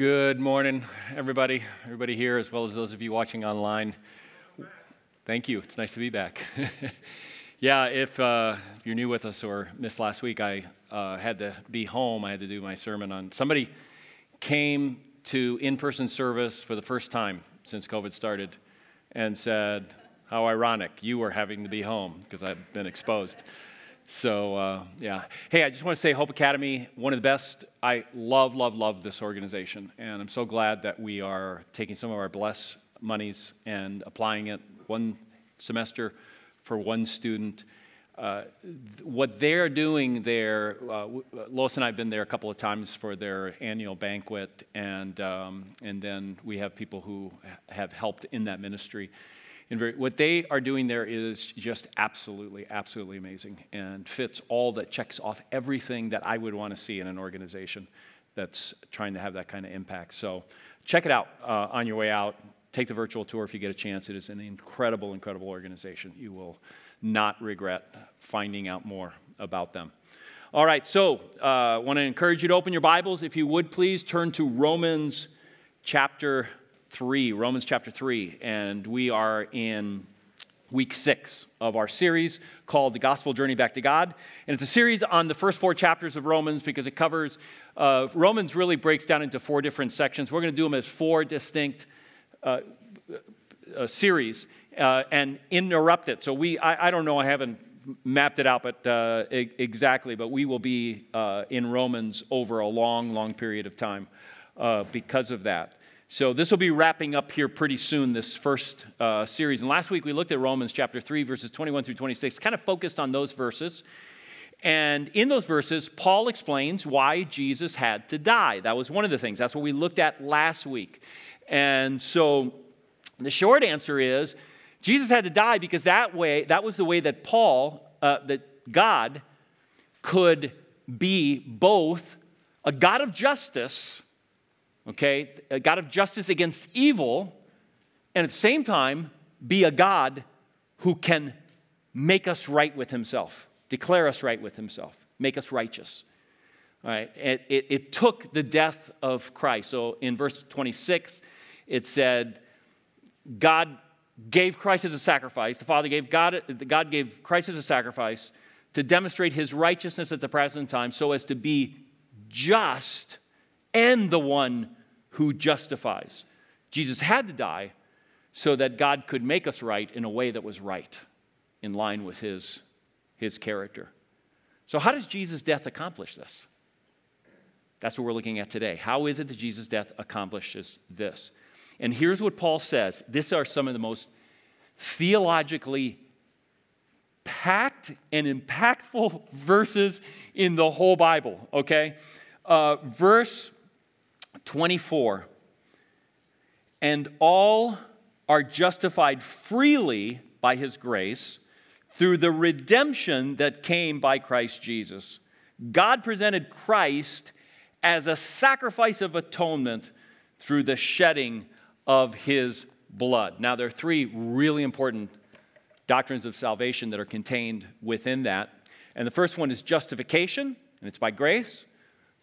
Good morning, everybody, everybody here, as well as those of you watching online. Thank you. It's nice to be back. yeah, if, uh, you're new with us or missed last week, I uh, had to be home. I had to do my sermon on. Somebody came to in person service for the first time since COVID started and said, How ironic, you were having to be home because I've been exposed. So, uh, yeah. Hey, I just want to say Hope Academy, one of the best. I love, love, love this organization. And I'm so glad that we are taking some of our bless monies and applying it one semester for one student. Uh, what they're doing there, uh, Lois and I have been there a couple of times for their annual banquet, and, um, and then we have people who have helped in that ministry very, what they are doing there is just absolutely, absolutely amazing and fits all that checks off everything that I would want to see in an organization that's trying to have that kind of impact. So check it out uh, on your way out. Take the virtual tour if you get a chance. It is an incredible, incredible organization. You will not regret finding out more about them. All right, so I uh, want to encourage you to open your Bibles. If you would please turn to Romans chapter 3, Romans chapter 3, and we are in week six of our series called The Gospel Journey Back to God. And it's a series on the first four chapters of Romans because it covers, uh, Romans really breaks down into four different sections. We're going to do them as four distinct uh, uh, series uh, and interrupt it. So we, I, I, don't know, I haven't mapped it out but uh, exactly, but we will be uh, in Romans over a long, long period of time because of that. So, this will be wrapping up here pretty soon, this first uh, series. And last week we looked at Romans chapter 3, verses 21 through 26, kind of focused on those verses. And in those verses, Paul explains why Jesus had to die. That was one of the things. That's what we looked at last week. And so, the short answer is Jesus had to die because that way, that was the way that Paul, uh, that God could be both a God of justice okay? A God of justice against evil, and at the same time, be a God who can make us right with himself, declare us right with himself, make us righteous. All right, it, it, it took the death of Christ. So in verse 26, it said, God gave Christ as a sacrifice. The Father gave God, God gave Christ as a sacrifice to demonstrate his righteousness at the present time so as to be just and the one who justifies. Jesus had to die so that God could make us right in a way that was right, in line with his, his character. So, how does Jesus' death accomplish this? That's what we're looking at today. How is it that Jesus' death accomplishes this? And here's what Paul says. These are some of the most theologically packed and impactful verses in the whole Bible, okay? Uh, verse 24. And all are justified freely by his grace through the redemption that came by Christ Jesus. God presented Christ as a sacrifice of atonement through the shedding of his blood. Now, there are three really important doctrines of salvation that are contained within that. And the first one is justification, and it's by grace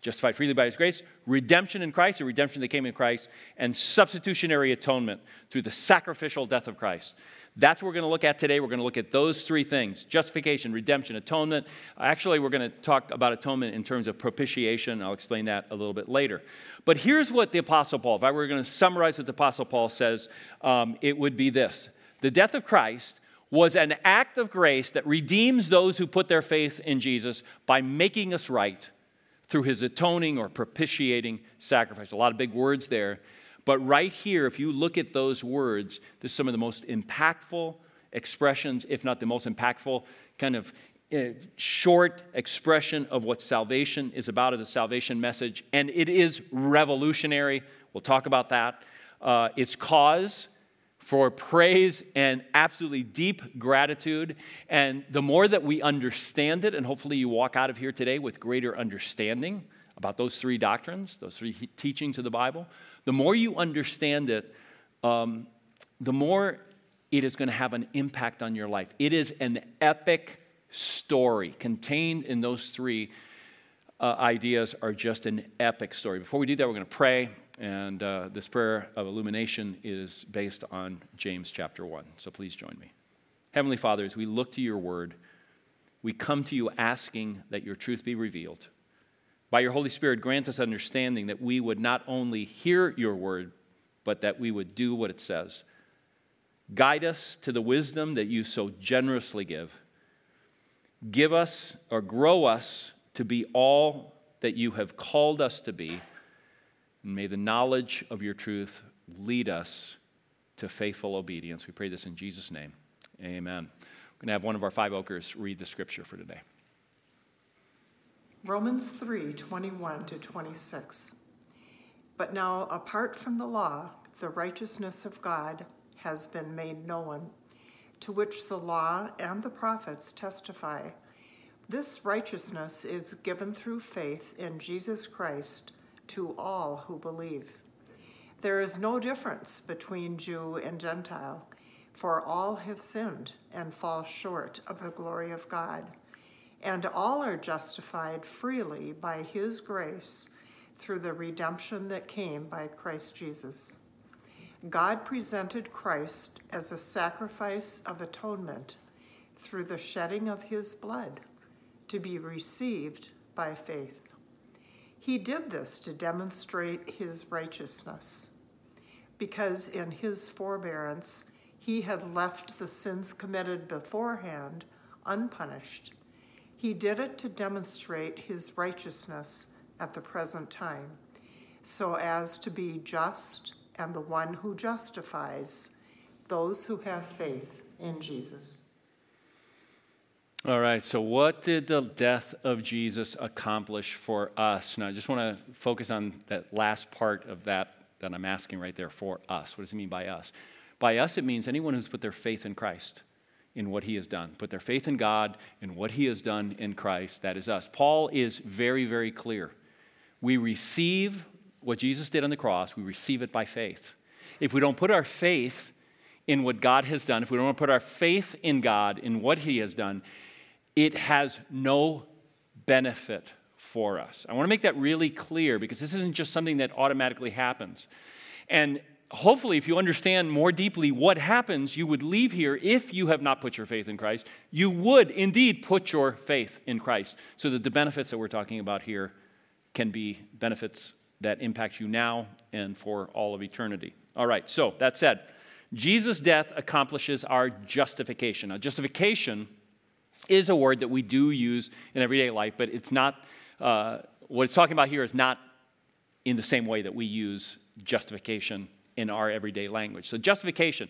justified freely by his grace, redemption in Christ, the redemption that came in Christ, and substitutionary atonement through the sacrificial death of Christ. That's what we're going to look at today. We're going to look at those three things justification, redemption, atonement. Actually, we're going to talk about atonement in terms of propitiation. I'll explain that a little bit later. But here's what the Apostle Paul, if I were going to summarize what the Apostle Paul says, um, it would be this The death of Christ was an act of grace that redeems those who put their faith in Jesus by making us right through his atoning or propitiating sacrifice. A lot of big words there. But right here, if you look at those words, this is some of the most impactful expressions, if not the most impactful kind of uh, short expression of what salvation is about as a salvation message. And it is revolutionary. We'll talk about that. Uh, its cause for praise and absolutely deep gratitude. And the more that we understand it, and hopefully you walk out of here today with greater understanding about those three doctrines, those three teachings of the Bible, the more you understand it, um, the more it is going to have an impact on your life. It is an epic story contained in those three uh, ideas are just an epic story. Before we do that, we're going to pray And uh, this prayer of illumination is based on James chapter 1. So please join me. Heavenly Father, as we look to your word, we come to you asking that your truth be revealed. By your Holy Spirit, grant us understanding that we would not only hear your word, but that we would do what it says. Guide us to the wisdom that you so generously give. Give us or grow us to be all that you have called us to be. And may the knowledge of your truth lead us to faithful obedience. We pray this in Jesus' name. Amen. We're going to have one of our five oakers read the scripture for today. Romans 3 21 to 26. But now, apart from the law, the righteousness of God has been made known, to which the law and the prophets testify. This righteousness is given through faith in Jesus Christ to all who believe. There is no difference between Jew and Gentile, for all have sinned and fall short of the glory of God, and all are justified freely by his grace through the redemption that came by Christ Jesus. God presented Christ as a sacrifice of atonement through the shedding of his blood to be received by faith. He did this to demonstrate his righteousness, because in his forbearance he had left the sins committed beforehand unpunished. He did it to demonstrate his righteousness at the present time, so as to be just and the one who justifies those who have faith in Jesus. All right, so what did the death of Jesus accomplish for us? Now, I just want to focus on that last part of that that I'm asking right there for us. What does it mean by us? By us, it means anyone who's put their faith in Christ, in what he has done. Put their faith in God, in what he has done in Christ. That is us. Paul is very, very clear. We receive what Jesus did on the cross, we receive it by faith. If we don't put our faith in what God has done, if we don't put our faith in God, in what He has done, it has no benefit for us. I want to make that really clear because this isn't just something that automatically happens. And hopefully, if you understand more deeply what happens, you would leave here if you have not put your faith in Christ. You would indeed put your faith in Christ so that the benefits that we're talking about here can be benefits that impact you now and for all of eternity. All right, so that said, Jesus' death accomplishes our justification. Now, justification is a word that we do use in everyday life, but it's not, uh, what it's talking about here is not in the same way that we use justification in our everyday language. So, justification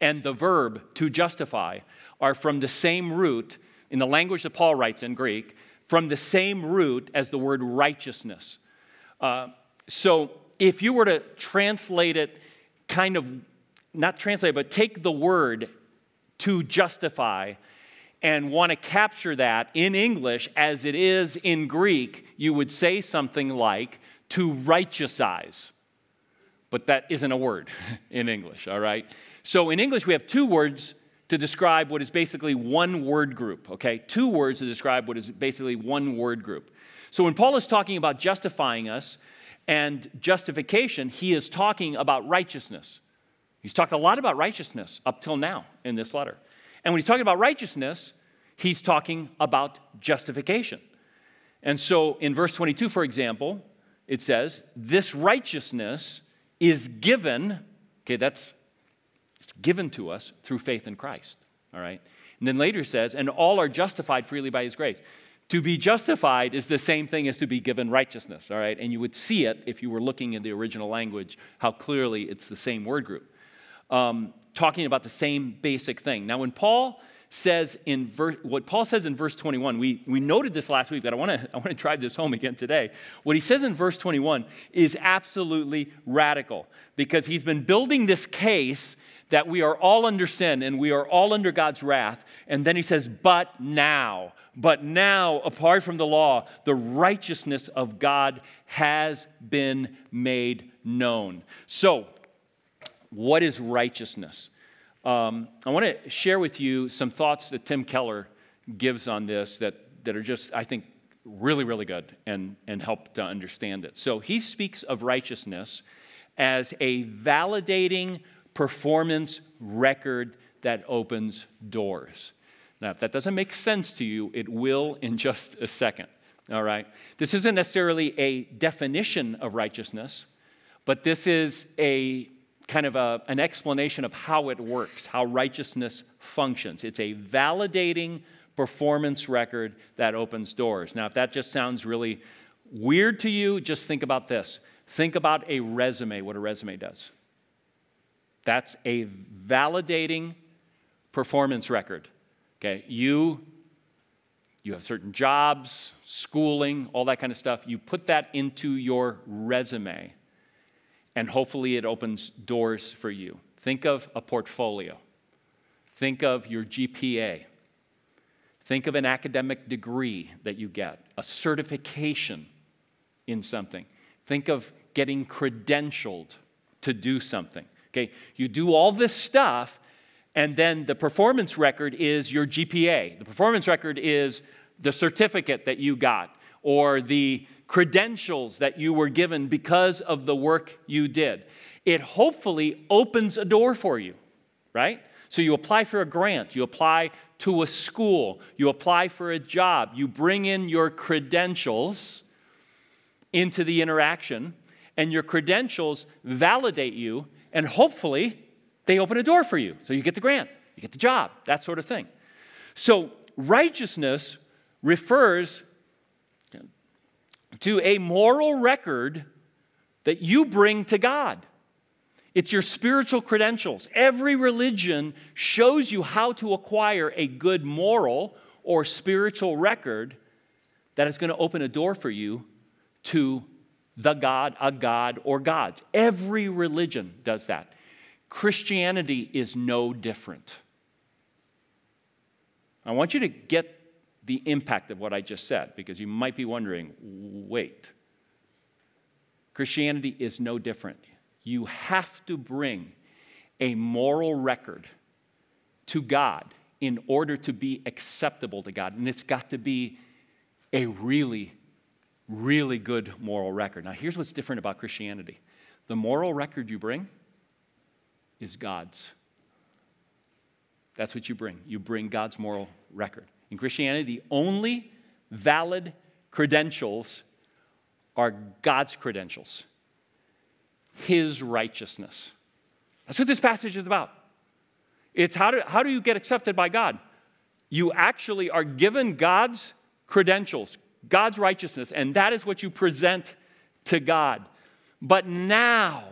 and the verb to justify are from the same root in the language that Paul writes in Greek, from the same root as the word righteousness. Uh, so if you were to translate it, kind of, not translate, but take the word to justify and want to capture that in English as it is in Greek, you would say something like to righteousize. But that isn't a word in English, all right? So in English, we have two words to describe what is basically one word group, okay? Two words to describe what is basically one word group. So when Paul is talking about justifying us, and justification, he is talking about righteousness. He's talked a lot about righteousness up till now in this letter. And when he's talking about righteousness, he's talking about justification. And so in verse 22, for example, it says, This righteousness is given, okay, that's it's given to us through faith in Christ. All right? And then later says, and all are justified freely by his grace. To be justified is the same thing as to be given righteousness, all right? And you would see it if you were looking in the original language, how clearly it's the same word group, um, talking about the same basic thing. Now, when Paul says in verse, what Paul says in verse 21, we, we noted this last week, but I want to I want to drive this home again today. What he says in verse 21 is absolutely radical because he's been building this case that we are all under sin and we are all under God's wrath. And then he says, but now, but now, apart from the law, the righteousness of God has been made known. So, what is righteousness? Um, I want to share with you some thoughts that Tim Keller gives on this that, that are just, I think, really, really good and, and help to understand it. So, he speaks of righteousness as a validating performance record that opens doors. Now, if that doesn't make sense to you, it will in just a second. All right? This isn't necessarily a definition of righteousness, but this is a kind of a, an explanation of how it works, how righteousness functions. It's a validating performance record that opens doors. Now, if that just sounds really weird to you, just think about this. Think about a resume, what a resume does. That's a validating performance record. Okay, you you have certain jobs, schooling, all that kind of stuff. You put that into your resume, and hopefully it opens doors for you. Think of a portfolio, think of your GPA, think of an academic degree that you get, a certification in something. Think of getting credentialed to do something. Okay, you do all this stuff, and then the performance record is your GPA. The performance record is the certificate that you got or the credentials that you were given because of the work you did. It hopefully opens a door for you, right? So you apply for a grant, you apply to a school, you apply for a job, you bring in your credentials into the interaction, and your credentials validate you, and hopefully they open a door for you. So you get the grant, you get the job, that sort of thing. So righteousness refers to a moral record that you bring to God. It's your spiritual credentials. Every religion shows you how to acquire a good moral or spiritual record that is going to open a door for you to the God, a God, or gods. Every religion does that. Christianity is no different. I want you to get the impact of what I just said because you might be wondering wait, Christianity is no different. You have to bring a moral record to God in order to be acceptable to God. And it's got to be a really, really good moral record. Now, here's what's different about Christianity the moral record you bring is God's. That's what you bring. You bring God's moral record. In Christianity, the only valid credentials are God's credentials, His righteousness. That's what this passage is about. It's how do, how do you get accepted by God? You actually are given God's credentials, God's righteousness, and that is what you present to God. But now,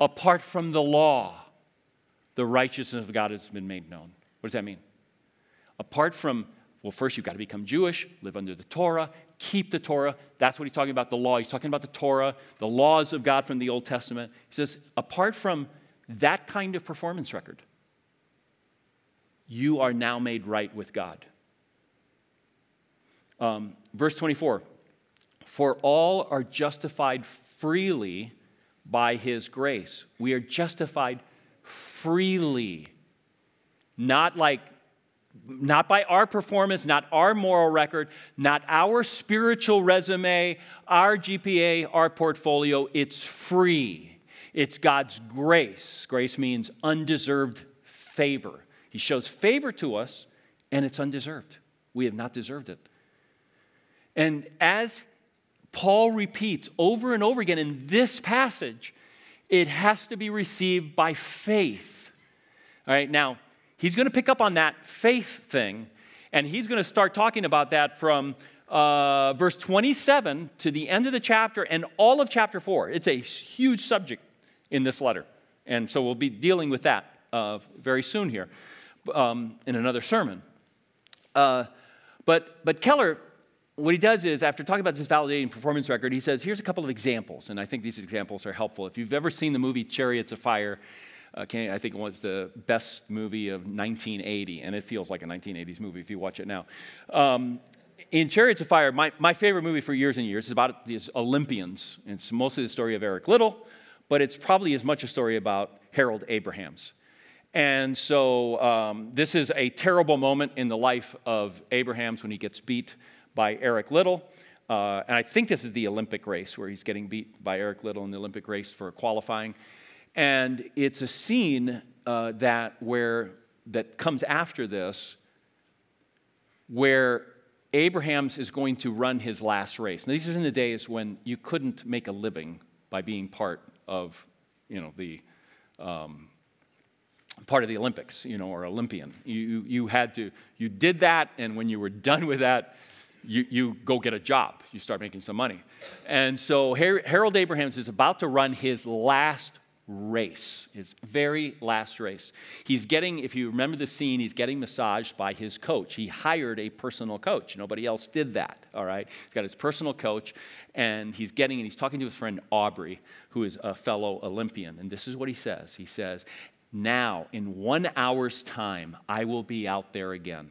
apart from the law, the righteousness of God has been made known. What does that mean? Apart from, well, first you've got to become Jewish, live under the Torah, keep the Torah. That's what he's talking about the law. He's talking about the Torah, the laws of God from the Old Testament. He says, apart from that kind of performance record, you are now made right with God. Um, verse 24 For all are justified freely by his grace. We are justified freely, not like not by our performance, not our moral record, not our spiritual resume, our GPA, our portfolio. It's free. It's God's grace. Grace means undeserved favor. He shows favor to us, and it's undeserved. We have not deserved it. And as Paul repeats over and over again in this passage, it has to be received by faith. All right, now, he's going to pick up on that faith thing, and he's going to start talking about that from uh, verse 27 to the end of the chapter and all of chapter 4. It's a huge subject in this letter. And so we'll be dealing with that uh, very soon here um, in another sermon. Uh, but, but Keller, what he does is, after talking about this validating performance record, he says, here's a couple of examples. And I think these examples are helpful. If you've ever seen the movie Chariots of Fire, Okay, I think it was the best movie of 1980, and it feels like a 1980s movie if you watch it now. Um, in Chariots of Fire, my, my favorite movie for years and years is about these Olympians. It's mostly the story of Eric Liddell, but it's probably as much a story about Harold Abrahams. And so um, this is a terrible moment in the life of Abrahams when he gets beat by Eric Liddell. uh, and I think this is the Olympic race where he's getting beat by Eric Liddell in the Olympic race for qualifying. And it's a scene uh, that where that comes after this, where Abrahams is going to run his last race. Now, these are in the days when you couldn't make a living by being part of, you know, the um, part of the Olympics, you know, or Olympian. You, you had to, you did that, and when you were done with that, you, you go get a job. You start making some money. And so Harold Abrahams is about to run his last race, his very last race. He's getting, if you remember the scene, he's getting massaged by his coach. He hired a personal coach. Nobody else did that, all right? He's got his personal coach, and he's getting, and he's talking to his friend Aubrey, who is a fellow Olympian. And this is what he says He says, Now, in one hour's time, I will be out there again.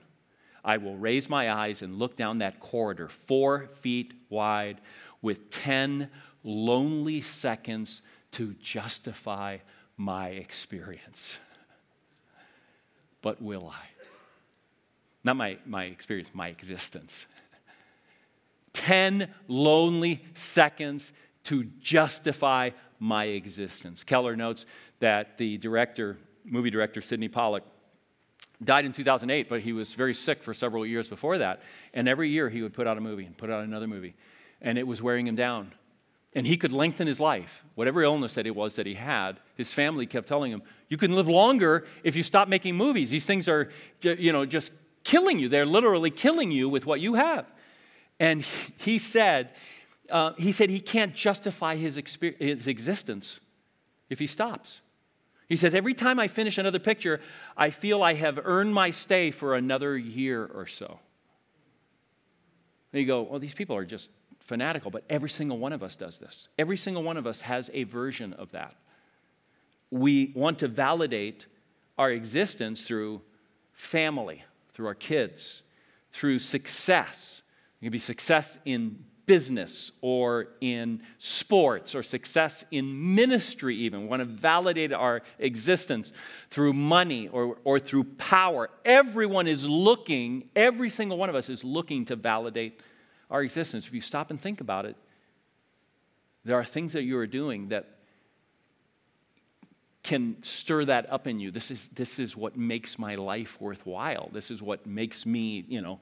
I will raise my eyes and look down that corridor, four feet wide, with 10 lonely seconds to justify my experience. But will I? Not my, my experience, my existence. 10 lonely seconds to justify my existence. Keller notes that the director, movie director Sydney Pollack, died in 2008, but he was very sick for several years before that. And every year he would put out a movie and put out another movie. And it was wearing him down and he could lengthen his life. Whatever illness that it was that he had, his family kept telling him, You can live longer if you stop making movies. These things are, you know, just killing you. They're literally killing you with what you have. And he said, uh, he said he can't justify his, his existence if he stops. He says, Every time I finish another picture, I feel I have earned my stay for another year or so. And you go, Well, these people are just fanatical, but every single one of us does this. Every single one of us has a version of that. We want to validate our existence through family, through our kids, through success. It can be success in business or in sports or success in ministry, even. We want to validate our existence through money or, or through power. Everyone is looking, every single one of us is looking to validate our existence, if you stop and think about it, there are things that you are doing that can stir that up in you. This is, this is what makes my life worthwhile. This is what makes me, you know,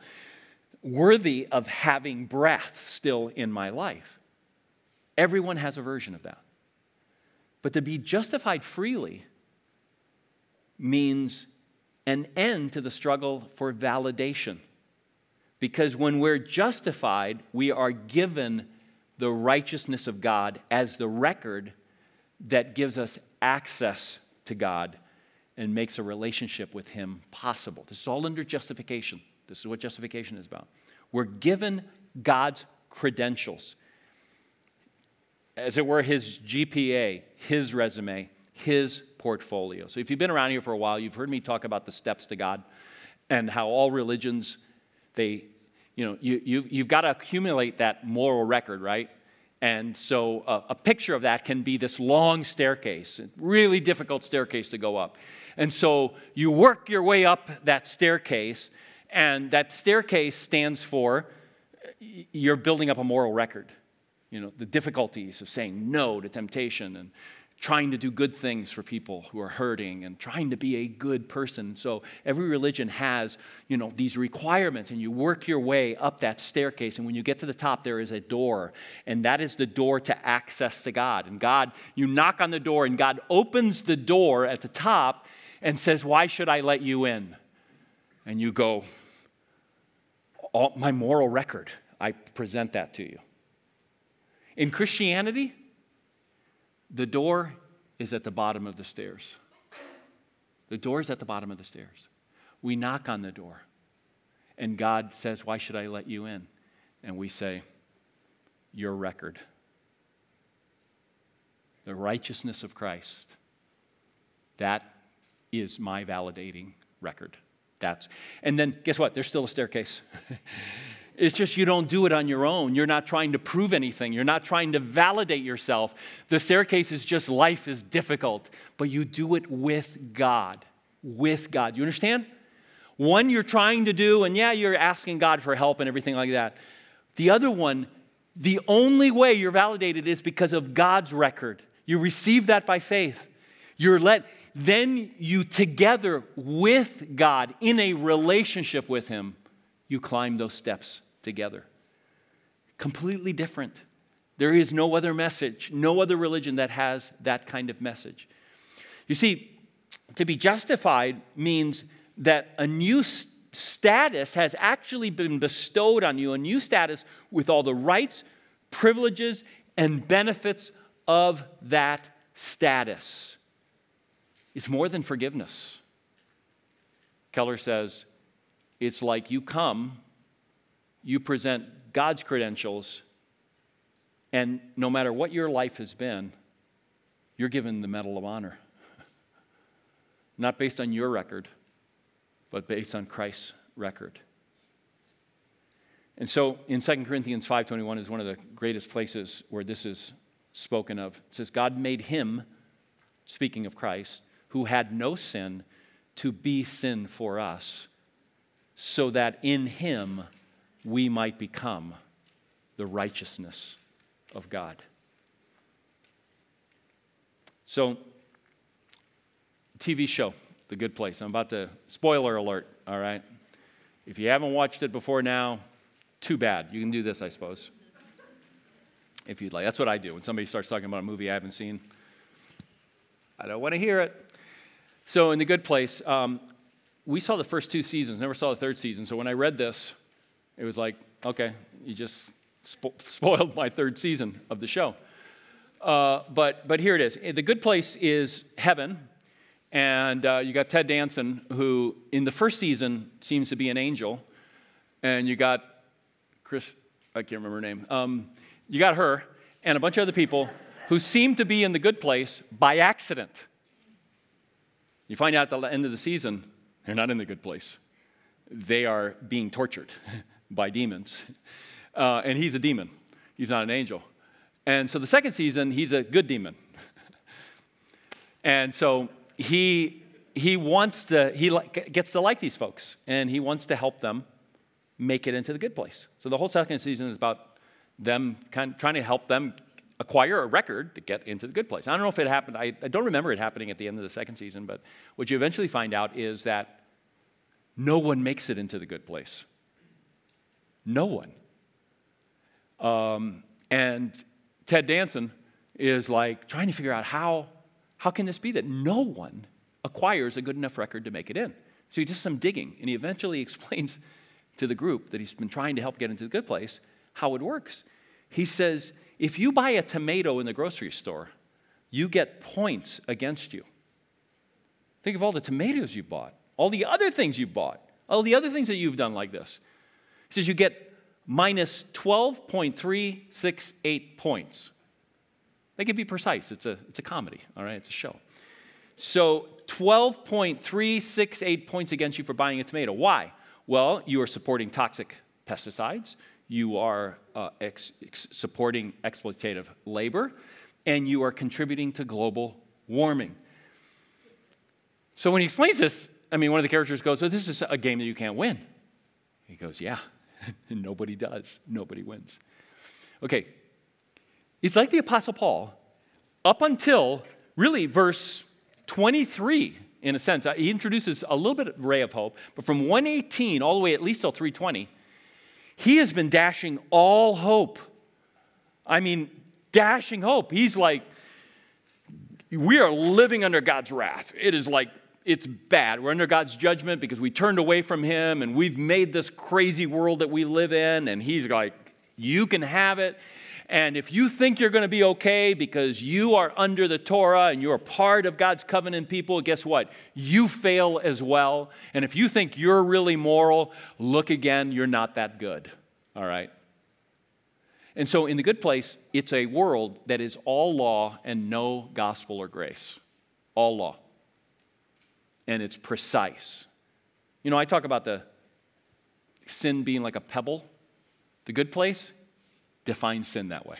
worthy of having breath still in my life. Everyone has a version of that. But to be justified freely means an end to the struggle for validation. Because when we're justified, we are given the righteousness of God as the record that gives us access to God and makes a relationship with Him possible. This is all under justification. This is what justification is about. We're given God's credentials, as it were, His GPA, His resume, His portfolio. So if you've been around here for a while, you've heard me talk about the steps to God and how all religions they you know, you, you, you've got to accumulate that moral record, right? And so a, a, picture of that can be this long staircase, really difficult staircase to go up. And so you work your way up that staircase, and that staircase stands for uh, you're building up a moral record. You know, the difficulties of saying no to temptation and trying to do good things for people who are hurting and trying to be a good person. So every religion has, you know, these requirements and you work your way up that staircase and when you get to the top there is a door and that is the door to access to God. And God, you knock on the door and God opens the door at the top and says, "Why should I let you in?" And you go, All, "My moral record. I present that to you." In Christianity, the door is at the bottom of the stairs. The door is at the bottom of the stairs. We knock on the door, and God says, Why should I let you in? And we say, Your record. The righteousness of Christ. That is my validating record. That's, and then guess what? There's still a staircase. It's just you don't do it on your own. You're not trying to prove anything. You're not trying to validate yourself. The staircase is just life is difficult, but you do it with God. With God. You understand? One you're trying to do, and yeah, you're asking God for help and everything like that. The other one, The only way you're validated is because of God's record. You receive that by faith. You're let, then you together with God in a relationship with Him, you climb those steps together. Completely different. There is no other message, no other religion that has that kind of message. You see, to be justified means that a new status has actually been bestowed on you, a new status with all the rights, privileges, and benefits of that status. It's more than forgiveness. Keller says it's like you come, you present God's credentials, and no matter what your life has been, you're given the Medal of Honor. Not based on your record, but based on Christ's record. And so in 2 Corinthians 5:21 is one of the greatest places where this is spoken of. It says God made him speaking of Christ who had no sin to be sin for us so that in him we might become the righteousness of God. So TV show, The Good Place. I'm about to, spoiler alert, all right? If you haven't watched it before now, too bad. You can do this, I suppose, if you'd like. That's what I do. When somebody starts talking about a movie I haven't seen, I don't want to hear it. So, in The Good Place, um, we saw the first two seasons, never saw the third season. So, when I read this, it was like, okay, you just spo- spoiled my third season of the show. Uh, but, but here it is. The Good Place is heaven, and uh, you got Ted Danson, who in the first season seems to be an angel. And you got Chris, I can't remember her name. Um, you got her and a bunch of other people who seem to be in the good place by accident. You find out at the end of the season, they're not in the good place. They are being tortured by demons. Uh, and he's a demon, he's not an angel. And so the second season, he's a good demon. and so he, he wants to, he like, gets to like these folks, and he wants to help them make it into the good place. So the whole second season is about them kind of trying to help them acquire a record to get into the good place. I don't know if it happened, I, I don't remember it happening at the end of the second season, but what you eventually find out is that no one makes it into the good place. No one. Um, and Ted Danson is like trying to figure out how how can this be that no one acquires a good enough record to make it in? So he does some digging, and he eventually explains to the group that he's been trying to help get into the good place how it works. He says, if you buy a tomato in the grocery store, you get points against you. Think of all the tomatoes you bought, all the other things you bought, all the other things that you've done like this. He says you get minus 12.368 points. They can be precise. It's a, it's a comedy, all right? It's a show. So 12.368 points against you for buying a tomato. Why? Well, you are supporting toxic pesticides, you are uh, ex- ex- supporting exploitative labor, and you are contributing to global warming. So when he explains this, I mean, one of the characters goes, So this is a game that you can't win. He goes, Yeah, nobody does. Nobody wins. Okay, it's like the Apostle Paul, up until really verse 23, in a sense. He introduces a little bit of ray of hope, but from 118 all the way at least till 320, he has been dashing all hope. I mean, dashing hope. He's like, we are living under God's wrath. It is like, it's bad. We're under God's judgment because we turned away from Him and we've made this crazy world that we live in. And He's like, you can have it. And if you think you're going to be okay because you are under the Torah and you're part of God's covenant people, guess what? You fail as well. And if you think you're really moral, look again, you're not that good. All right? And so, in the good place, it's a world that is all law and no gospel or grace. All law. And it's precise. You know, I talk about the sin being like a pebble. The good place, define sin that way.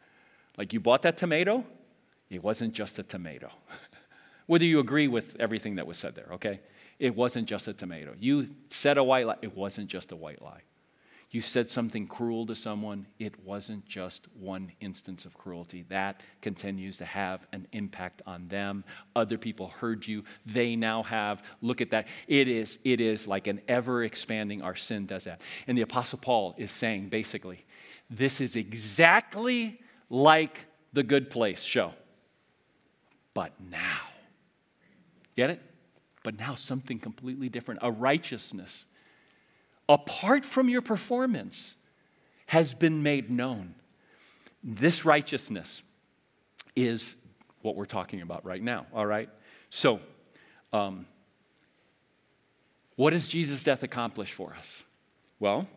like you bought that tomato, it wasn't just a tomato. Whether you agree with everything that was said there, okay? It wasn't just a tomato. You said a white lie, it wasn't just a white lie. you said something cruel to someone, it wasn't just one instance of cruelty. That continues to have an impact on them. Other people heard you. They now have. Look at that. It is, it is like an ever expanding, our sin does that. And the Apostle Paul is saying basically, this is exactly like the good place show. But now, get it? But now something completely different a righteousness apart from your performance, has been made known. This righteousness is what we're talking about right now, all right? So, um, what does Jesus' death accomplish for us? Well,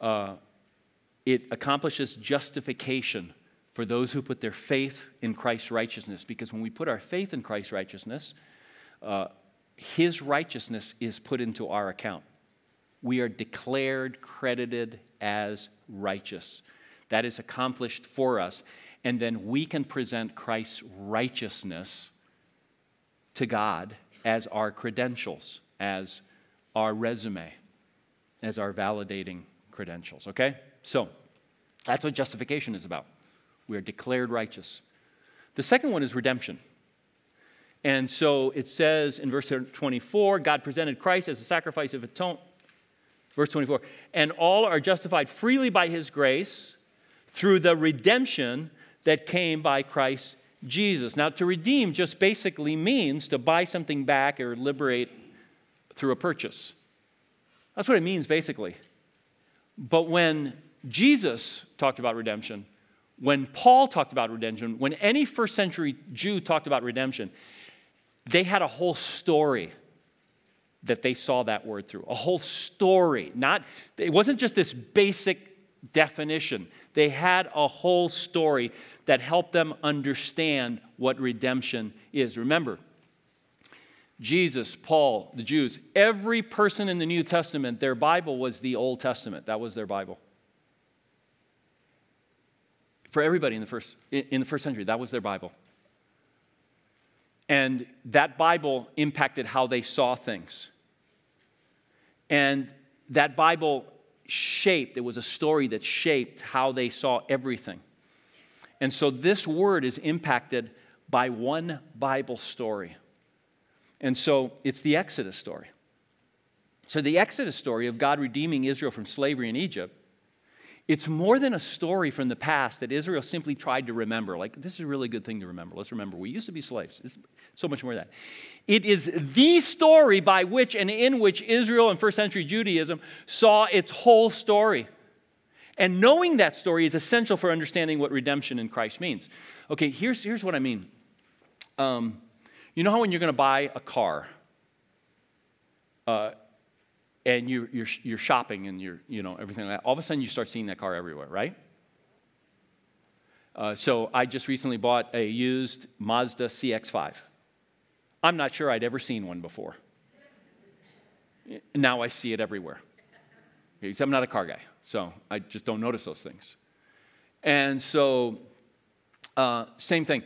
uh, it accomplishes justification for those who put their faith in Christ's righteousness. Because when we put our faith in Christ's righteousness, uh, his righteousness is put into our account we are declared, credited as righteous. That is accomplished for us. And then we can present Christ's righteousness to God as our credentials, as our resume, as our validating credentials. Okay? So that's what justification is about. We are declared righteous. The second one is redemption. And so it says in verse 24 God presented Christ as a sacrifice of atonement Verse 24, and all are justified freely by his grace through the redemption that came by Christ Jesus. Now, to redeem just basically means to buy something back or liberate through a purchase. That's what it means, basically. But when Jesus talked about redemption, when Paul talked about redemption, when any first century Jew talked about redemption, they had a whole story that they saw that word through. A whole story. Not it wasn't just this basic definition. They had a whole story that helped them understand what redemption is. Remember, Jesus, Paul, the Jews, every person in the New Testament, their Bible was the Old Testament. That was their Bible. For everybody in the first, in the first century, that was their Bible. And that Bible impacted how they saw things. And that Bible shaped, it was a story that shaped how they saw everything. And so this word is impacted by one Bible story. And so it's the Exodus story. So the Exodus story of God redeeming Israel from slavery in Egypt it's more than a story from the past that Israel simply tried to remember. Like, this is a really good thing to remember. Let's remember, we used to be slaves. It's so much more than that. It is the story by which and in which Israel and first century Judaism saw its whole story. And knowing that story is essential for understanding what redemption in Christ means. Okay, here's, here's what I mean. Um, you know how when you're going to buy a car, uh, and you're, you're, you're shopping and you're, you know, everything like that, all of a sudden you start seeing that car everywhere, right? Uh, so I just recently bought a used Mazda CX5. I'm not sure I'd ever seen one before. Now I see it everywhere. Because I'm not a car guy, so I just don't notice those things. And so, uh, same thing.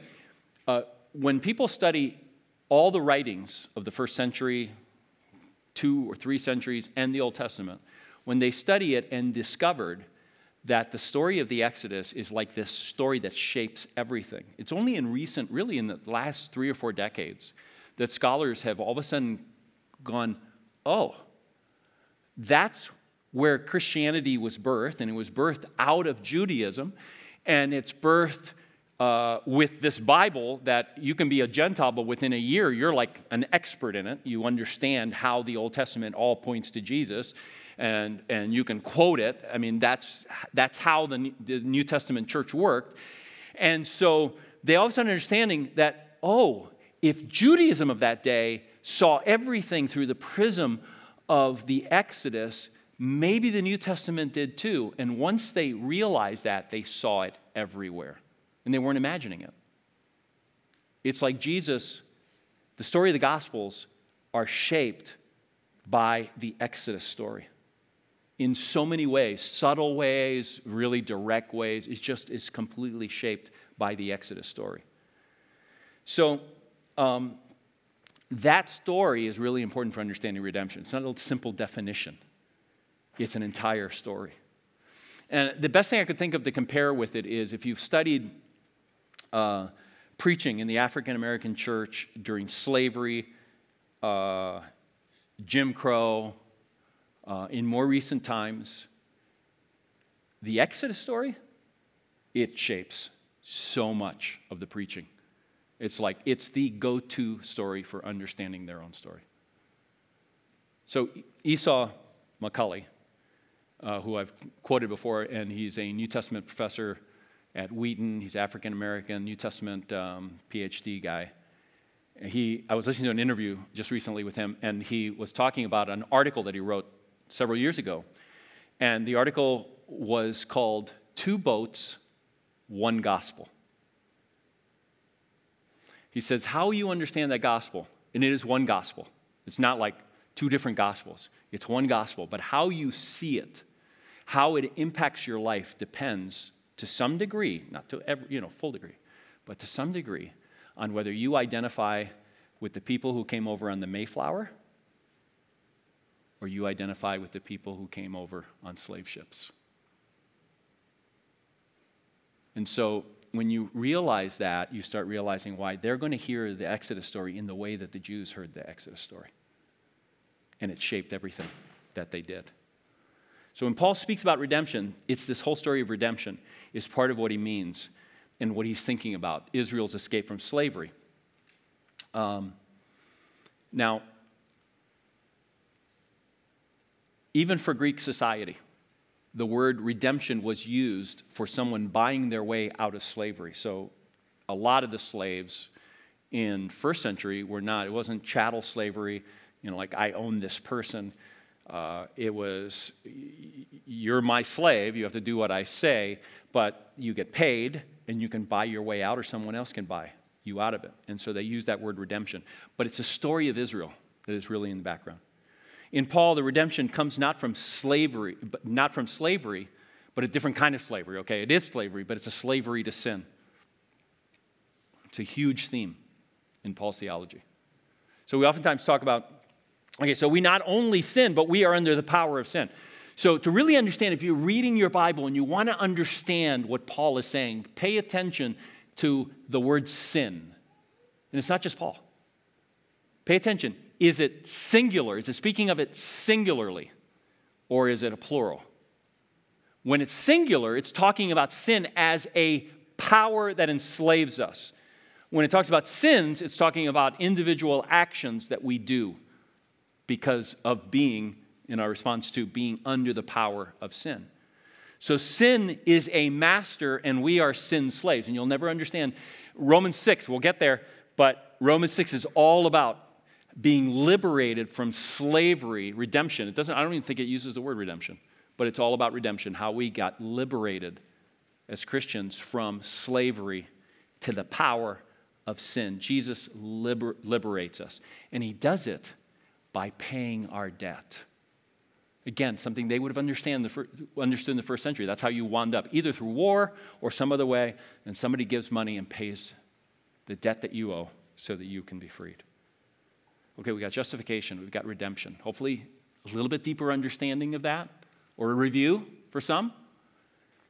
Uh, when people study all the writings of the first century, two or three centuries and the Old Testament, when they study it and discovered that the story of the Exodus is like this story that shapes everything. It's only in recent, really in the last three or four decades, that scholars have all of a sudden gone, oh, that's where Christianity was birthed, and it was birthed out of Judaism, and it's birthed uh, with this Bible that you can be a Gentile, but within a year, you're like an expert in it. You understand how the Old Testament all points to Jesus, and, and you can quote it. I mean, that's, that's how the, the New Testament church worked. And so they all of a sudden understanding that, oh, if Judaism of that day saw everything through the prism of the Exodus, maybe the New Testament did too. And once they realized that, they saw it everywhere and they weren't imagining it. It's like Jesus, the story of the Gospels are shaped by the Exodus story in so many ways subtle ways, really direct ways. It's just it's completely shaped by the Exodus story. So, um, that story is really important for understanding redemption. It's not a simple definition. it's an entire story. And the best thing I could think of to compare with it is if you've studied uh, preaching in the African American church during slavery, uh, Jim Crow, uh, in more recent times, the Exodus story, it shapes so much of the preaching. It's like it's the go to story for understanding their own story. So, Esau McCaulley, uh, who I've quoted before, and he's a New Testament professor at Wheaton. He's African American, New Testament um, PhD guy. He, I was listening to an interview just recently with him, and he was talking about an article that he wrote several years ago. And the article was called Two Boats, One Gospel. He says, How you understand that gospel, and it is one gospel. It's not like two different gospels, it's one gospel. But how you see it, how it impacts your life, depends to some degree, not to every, you know, full degree, but to some degree, on whether you identify with the people who came over on the Mayflower or you identify with the people who came over on slave ships. And so when you realize that, you start realizing why they're going to hear the Exodus story in the way that the Jews heard the Exodus story. And it shaped everything that they did. So when Paul speaks about redemption, it's this whole story of redemption is part of what he means and what he's thinking about Israel's escape from slavery. Um, now, even for Greek society, the word redemption was used for someone buying their way out of slavery. So a lot of the slaves in first century were not, it wasn't chattel slavery, you know, like I own this person. Uh, it was, you're my slave, you have to do what I say, but you get paid and you can buy your way out or someone else can buy you out of it. And so they use that word redemption. But it's a story of Israel that is really in the background. In Paul, the redemption comes not from slavery, but not from slavery, but a different kind of slavery. Okay, it is slavery, but it's a slavery to sin. It's a huge theme in Paul's theology. So we oftentimes talk about, okay, so we not only sin, but we are under the power of sin. So to really understand, if you're reading your Bible and you want to understand what Paul is saying, pay attention to the word sin. And it's not just Paul. Pay attention. Is it singular? Is it speaking of it singularly? Or is it a plural? When it's singular, it's talking about sin as a power that enslaves us. When it talks about sins, it's talking about individual actions that we do because of being, in our response to being under the power of sin. So sin is a master and we are sin slaves. And you'll never understand Romans 6, we'll get there, but Romans 6 is all about being liberated from slavery, redemption. It doesn't, I don't even think it uses the word redemption, but it's all about redemption, how we got liberated as Christians from slavery to the power of sin. Jesus liber- liberates us, and he does it by paying our debt. Again, something they would have understand the fir- understood in the first century. That's how you wound up, either through war or some other way, and somebody gives money and pays the debt that you owe so that you can be freed. Okay, we got justification, we've got redemption. Hopefully, a little bit deeper understanding of that, or a review for some.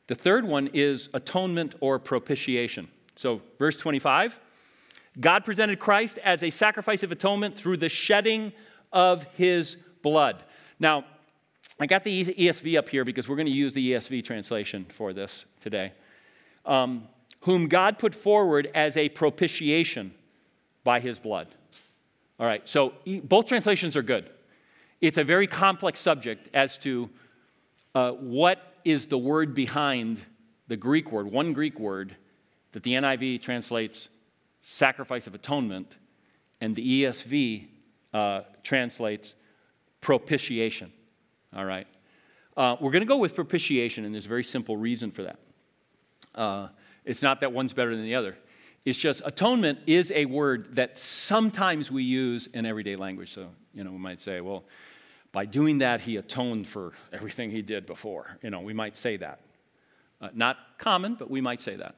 The third one is atonement or propitiation. So, verse 25 God presented Christ as a sacrifice of atonement through the shedding of his blood. Now, I got the ESV up here because we're going to use the ESV translation for this today. Um, whom God put forward as a propitiation by his blood. All right, so both translations are good. It's a very complex subject as to uh, what is the word behind the Greek word, one Greek word that the NIV translates sacrifice of atonement, and the ESV uh, translates propitiation. All right. Uh, we're going to go with propitiation, and there's a very simple reason for that. Uh, it's not that one's better than the other. It's just atonement is a word that sometimes we use in everyday language. So, you know, we might say, well, by doing that, he atoned for everything he did before. You know, we might say that. Uh, not common, but we might say that.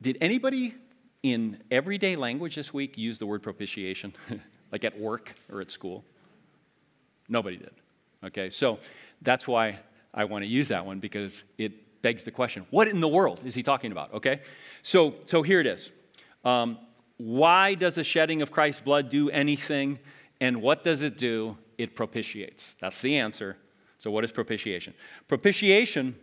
Did anybody in everyday language this week use the word propitiation, like at work or at school? Nobody did. Okay, so That's why I want to use that one because it begs the question what in the world is he talking about? Okay? So, so here it is. Um, why does the shedding of Christ's blood do anything? And what does it do? It propitiates. That's the answer. So, what is propitiation? Propitiation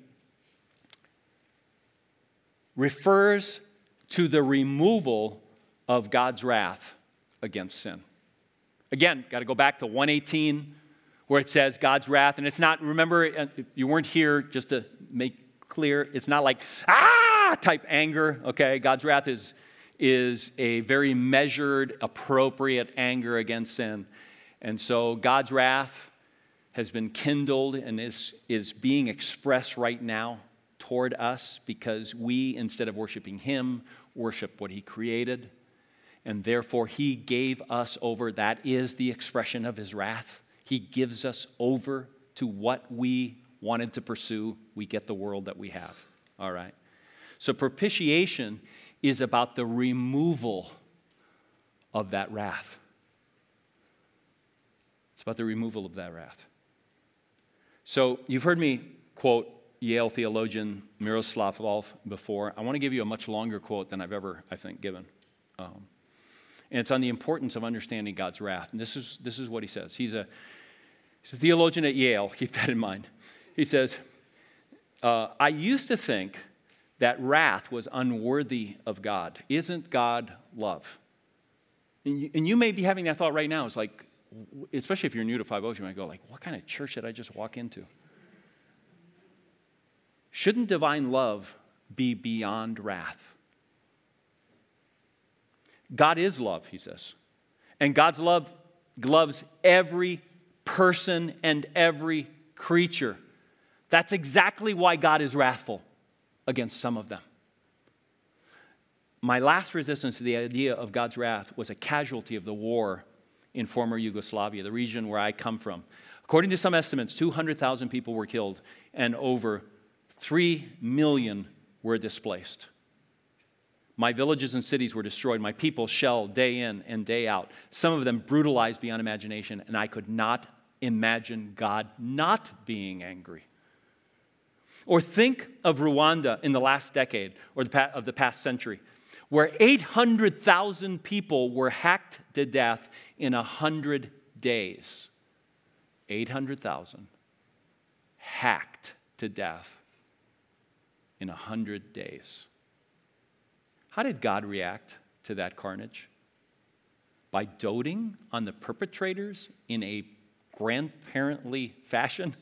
refers to the removal of God's wrath against sin. Again, got to go back to 118 where it says God's wrath. And it's not, remember, uh, you weren't here, just to make clear, it's not like, ah, type anger, okay? God's wrath is, is a very measured, appropriate anger against sin. And so God's wrath has been kindled and is, is being expressed right now toward us because we, instead of worshiping Him, worship what He created. And therefore, He gave us over. That is the expression of His wrath. He gives us over to what we wanted to pursue. We get the world that we have. All right. So, propitiation is about the removal of that wrath. It's about the removal of that wrath. So, you've heard me quote Yale theologian Miroslav Volf before. I want to give you a much longer quote than I've ever, I think, given. Um, and it's on the importance of understanding God's wrath. And this is, this is what he says. He's a, He's a theologian at Yale, keep that in mind. He says, uh, I used to think that wrath was unworthy of God. Isn't God love? And you, and you may be having that thought right now. It's like, especially if you're new to Five Oaks, you might go like, what kind of church did I just walk into? Shouldn't divine love be beyond wrath? God is love, he says. And God's love loves every person and every creature. That's exactly why God is wrathful against some of them. My last resistance to the idea of God's wrath was a casualty of the war in former Yugoslavia, the region where I come from. According to some estimates, 200,000 people were killed and over 3 million were displaced. My villages and cities were destroyed. My people shelled day in and day out. Some of them brutalized beyond imagination, and I could not imagine God not being angry. Or think of Rwanda in the last decade or the of the past century, where 800,000 people were hacked to death in 100 days. 800,000 hacked to death in 100 days. How did God react to that carnage? By doting on the perpetrators in a grandparently fashion?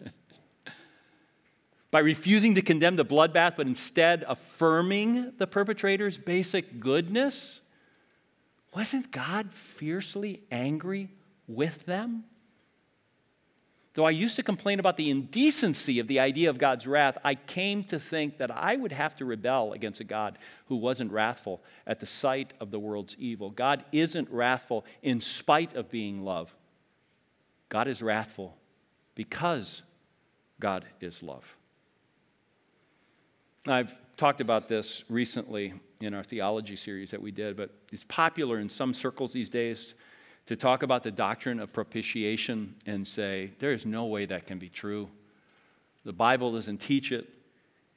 By refusing to condemn the bloodbath, but instead affirming the perpetrator's basic goodness? Wasn't God fiercely angry with them? Though I used to complain about the indecency of the idea of God's wrath, I came to think that I would have to rebel against a God who wasn't wrathful at the sight of the world's evil. God isn't wrathful in spite of being love. God is wrathful because God is love. I've talked about this recently in our theology series that we did, but it's popular in some circles these days to talk about the doctrine of propitiation and say, there is no way that can be true. The Bible doesn't teach it.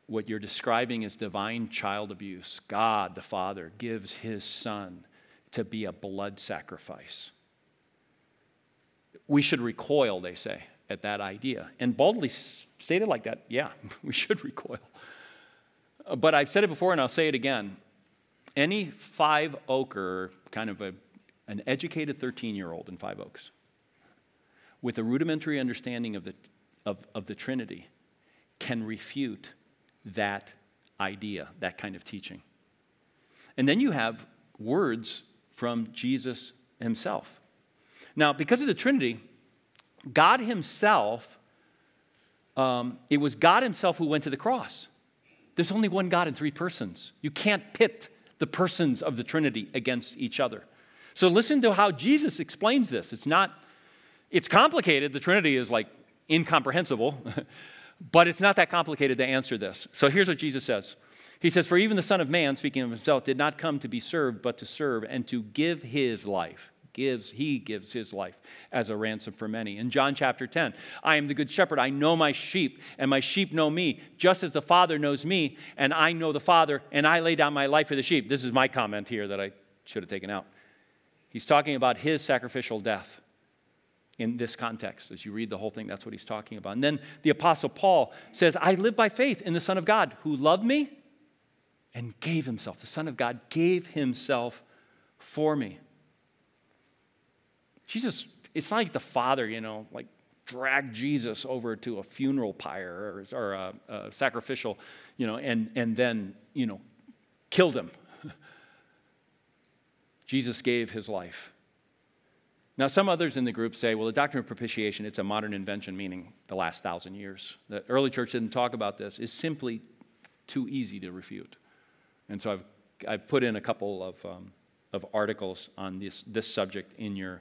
What you're describing is divine child abuse. God, the Father, gives his Son to be a blood sacrifice we should recoil, they say, at that idea. And boldly stated like that, yeah, we should recoil. Uh, but I've said it before and I'll say it again. Any five oaker, kind of a, an educated 13 year old in Five Oaks, with a rudimentary understanding of the, of, of the Trinity, can refute that idea, that kind of teaching. And then you have words from Jesus himself. Now, because of the Trinity, God Himself, um, it was God Himself who went to the cross. There's only one God in three persons. You can't pit the persons of the Trinity against each other. So listen to how Jesus explains this. It's not, it's complicated. The Trinity is like incomprehensible, but it's not that complicated to answer this. So here's what Jesus says He says, For even the Son of Man, speaking of himself, did not come to be served, but to serve and to give his life gives, he gives his life as a ransom for many. In John chapter 10, I am the good shepherd. I know my sheep, and my sheep know me, just as the Father knows me, and I know the Father, and I lay down my life for the sheep. This is my comment here that I should have taken out. He's talking about his sacrificial death in this context. As you read the whole thing, that's what he's talking about. And then the Apostle Paul says, I live by faith in the Son of God who loved me and gave himself. The Son of God gave himself for me. Jesus, it's not like the Father, you know, like dragged Jesus over to a funeral pyre or, or a, a sacrificial, you know, and, and then, you know, killed him. Jesus gave his life. Now, some others in the group say, well, the doctrine of propitiation, it's a modern invention, meaning the last thousand years. The early church didn't talk about this. It's simply too easy to refute. And so I've, I've put in a couple of, um, of articles on this, this subject in your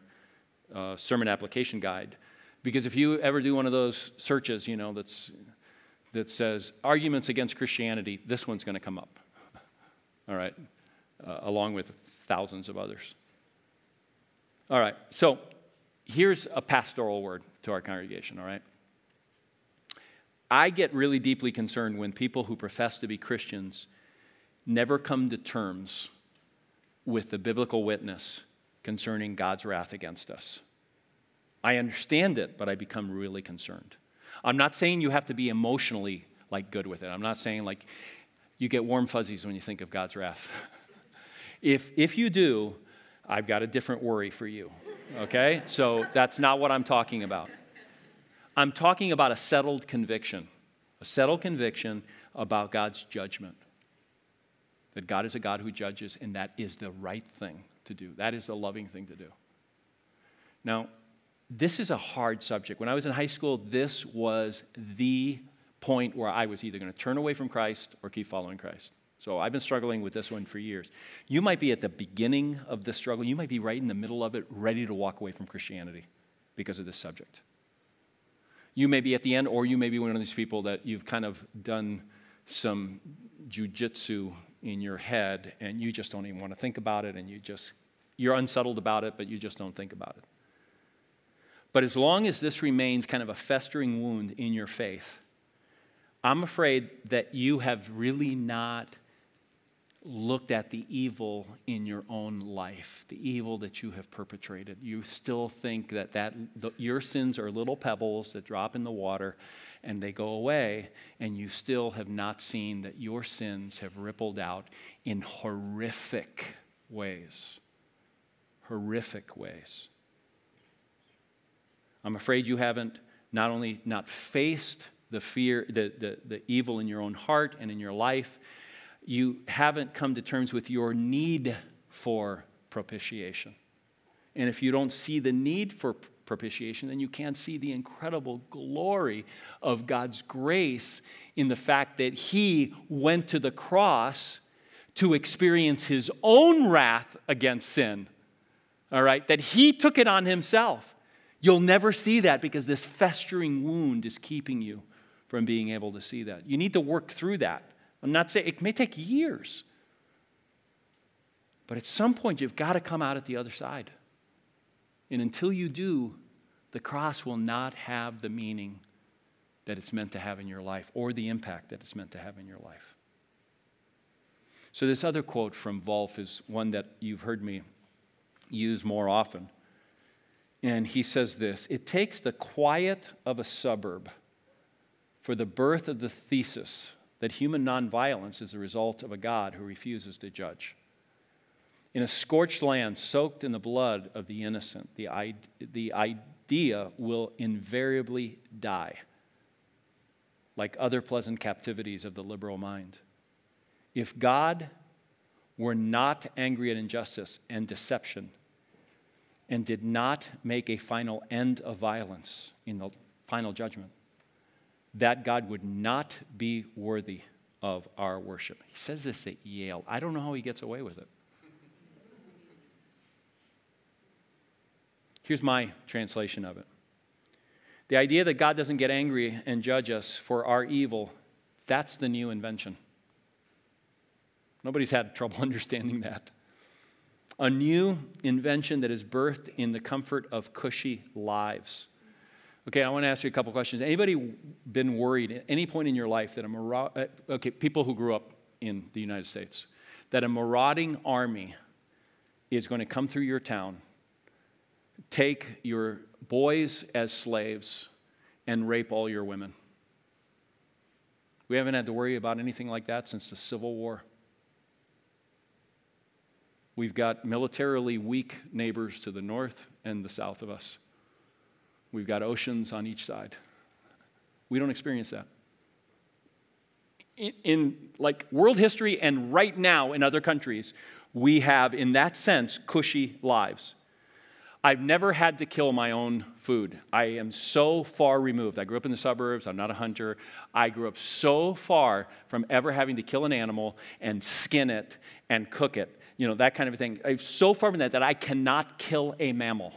uh, sermon application guide. Because if you ever do one of those searches, you know, that's, that says arguments against Christianity, this one's going to come up. All right, uh, along with thousands of others. All right, so here's a pastoral word to our congregation, all right? I get really deeply concerned when people who profess to be Christians never come to terms with the biblical witness concerning God's wrath against us. I understand it, but I become really concerned. I'm not saying you have to be emotionally like good with it. I'm not saying like you get warm fuzzies when you think of God's wrath. if if you do, I've got a different worry for you. Okay? So that's not what I'm talking about. I'm talking about a settled conviction, a settled conviction about God's judgment. That God is a God who judges, and that is the right thing to do. That is the loving thing to do. Now, this is a hard subject. When I was in high school, this was the point where I was either going to turn away from Christ or keep following Christ. So I've been struggling with this one for years. You might be at the beginning of the struggle, you might be right in the middle of it, ready to walk away from Christianity because of this subject. You may be at the end, or you may be one of these people that you've kind of done some jujitsu in your head and you just don't even want to think about it and you just, you're unsettled about it, but you just don't think about it. But as long as this remains kind of a festering wound in your faith, I'm afraid that you have really not looked at the evil in your own life, the evil that you have perpetrated. You still think that, that the, your sins are little pebbles that drop in the water and they go away, and you still have not seen that your sins have rippled out in horrific ways. Horrific ways. I'm afraid you haven't not only not faced the fear, the, the, the evil in your own heart and in your life, you haven't come to terms with your need for propitiation. And if you don't see the need for propitiation, then you can't see the incredible glory of God's grace in the fact that He went to the cross to experience His own wrath against sin. All right? That He took it on Himself. You'll never see that because this festering wound is keeping you from being able to see that. You need to work through that. I'm not saying it may take years, but at some point you've got to come out at the other side. And until you do, the cross will not have the meaning that it's meant to have in your life or the impact that it's meant to have in your life. So, this other quote from Volf is one that you've heard me use more often. And he says this It takes the quiet of a suburb for the birth of the thesis that human nonviolence is the result of a God who refuses to judge. In a scorched land soaked in the blood of the innocent, the, the idea will invariably die, like other pleasant captivities of the liberal mind. If God were not angry at injustice and deception and did not make a final end of violence in the final judgment, that God would not be worthy of our worship. He says this at Yale. I don't know how he gets away with it. Here's my translation of it the idea that God doesn't get angry and judge us for our evil, that's the new invention. Nobody's had trouble understanding that. a new invention that is birthed in the comfort of cushy lives. Okay, I want to ask you a couple questions. Anybody been worried at any point in your life that a maraud- uh, okay, people who grew up in the United States, that a marauding army is going to come through your town, take your boys as slaves, and rape all your women? We haven't had to worry about anything like that since the Civil War. We've got militarily weak neighbors to the north and the south of us. We've got oceans on each side. We don't experience that. In, in, like world history and right now in other countries, we have, in that sense, cushy lives. I've never had to kill my own food. I am so far removed. I grew up in the suburbs. I'm not a hunter. I grew up so far from ever having to kill an animal and skin it and cook it, you know, that kind of thing. I'm so far from that that I cannot kill a mammal.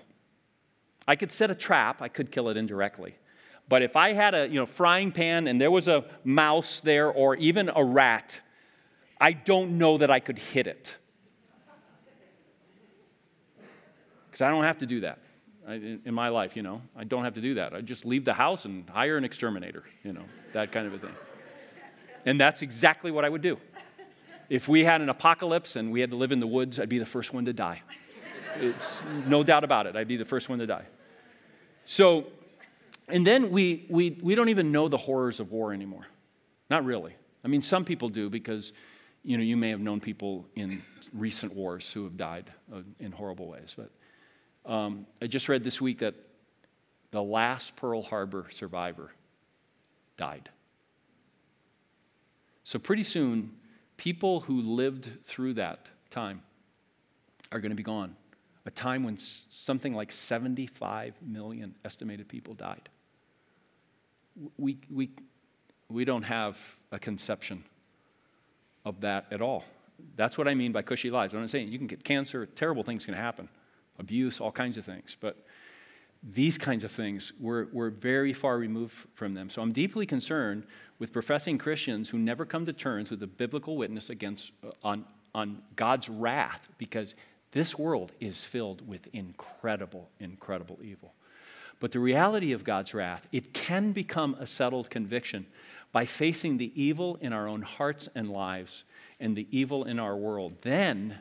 I could set a trap, I could kill it indirectly. But if I had a you know, frying pan and there was a mouse there or even a rat, I don't know that I could hit it. Because I don't have to do that in my life, you know. I don't have to do that. I just leave the house and hire an exterminator, you know, that kind of a thing. And that's exactly what I would do. If we had an apocalypse and we had to live in the woods, I'd be the first one to die. It's no doubt about it. I'd be the first one to die. So, and then we, we, we don't even know the horrors of war anymore. Not really. I mean, some people do because, you know, you may have known people in recent wars who have died uh, in horrible ways. But um, I just read this week that the last Pearl Harbor survivor died. So, pretty soon, people who lived through that time are going to be gone a time when something like 75 million estimated people died. We, we, we don't have a conception of that at all. That's what I mean by cushy lives. I'm not saying you can get cancer, terrible things can happen, abuse, all kinds of things. But these kinds of things, we're, we're very far removed from them. So I'm deeply concerned with professing Christians who never come to terms with the biblical witness against, uh, on, on God's wrath because this world is filled with incredible, incredible evil. But the reality of God's wrath, it can become a settled conviction by facing the evil in our own hearts and lives and the evil in our world. Then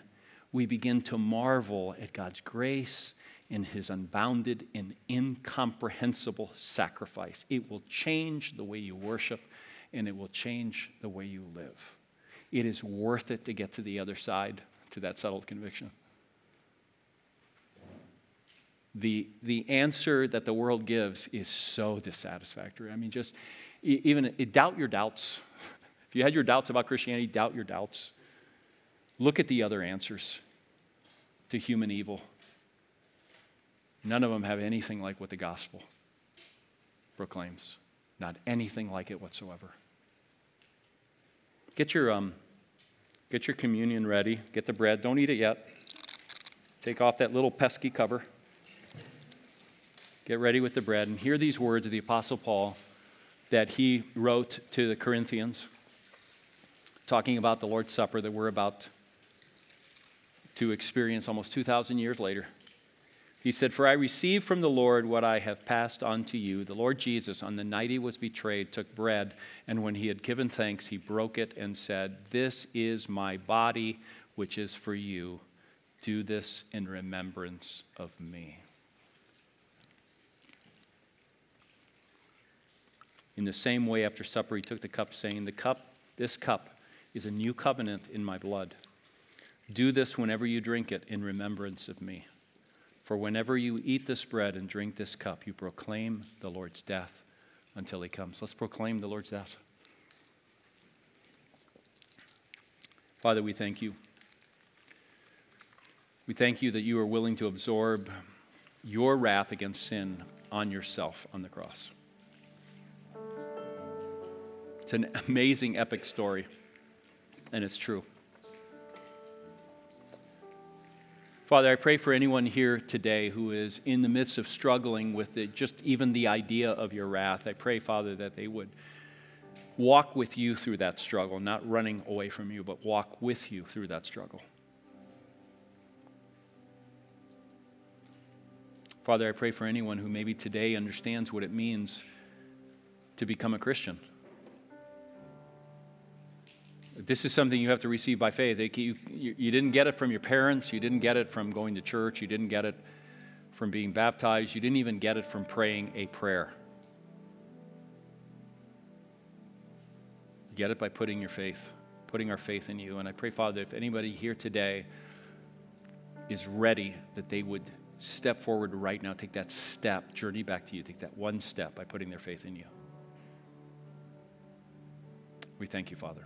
we begin to marvel at God's grace and his unbounded and incomprehensible sacrifice. It will change the way you worship and it will change the way you live. It is worth it to get to the other side to that settled conviction the, the answer that the world gives is so dissatisfactory. I mean, just even doubt your doubts. If you had your doubts about Christianity, doubt your doubts. Look at the other answers to human evil. None of them have anything like what the gospel proclaims. Not anything like it whatsoever. Get your, um, get your communion ready. Get the bread. Don't eat it yet. Take off that little pesky cover. Get ready with the bread and hear these words of the Apostle Paul that he wrote to the Corinthians, talking about the Lord's Supper that we're about to experience almost 2,000 years later. He said, For I received from the Lord what I have passed on to you. The Lord Jesus, on the night he was betrayed, took bread, and when he had given thanks, he broke it and said, This is my body, which is for you. Do this in remembrance of me. In the same way, after supper, he took the cup, saying, The cup, this cup, is a new covenant in my blood. Do this whenever you drink it in remembrance of me. For whenever you eat this bread and drink this cup, you proclaim the Lord's death until he comes. Let's proclaim the Lord's death. Father, we thank you. We thank you that you are willing to absorb your wrath against sin on yourself on the cross. It's an amazing, epic story, and it's true. Father, I pray for anyone here today who is in the midst of struggling with the, just even the idea of your wrath. I pray, Father, that they would walk with you through that struggle, not running away from you, but walk with you through that struggle. Father, I pray for anyone who maybe today understands what it means to become a Christian. This is something you have to receive by faith. You, you, you, didn't get it from your parents. You didn't get it from going to church. You didn't get it from being baptized. You didn't even get it from praying a prayer. You get it by putting your faith, putting our faith in you. And I pray, Father, if anybody here today is ready, that they would step forward right now, take that step, journey back to you, take that one step by putting their faith in you. We thank you, Father.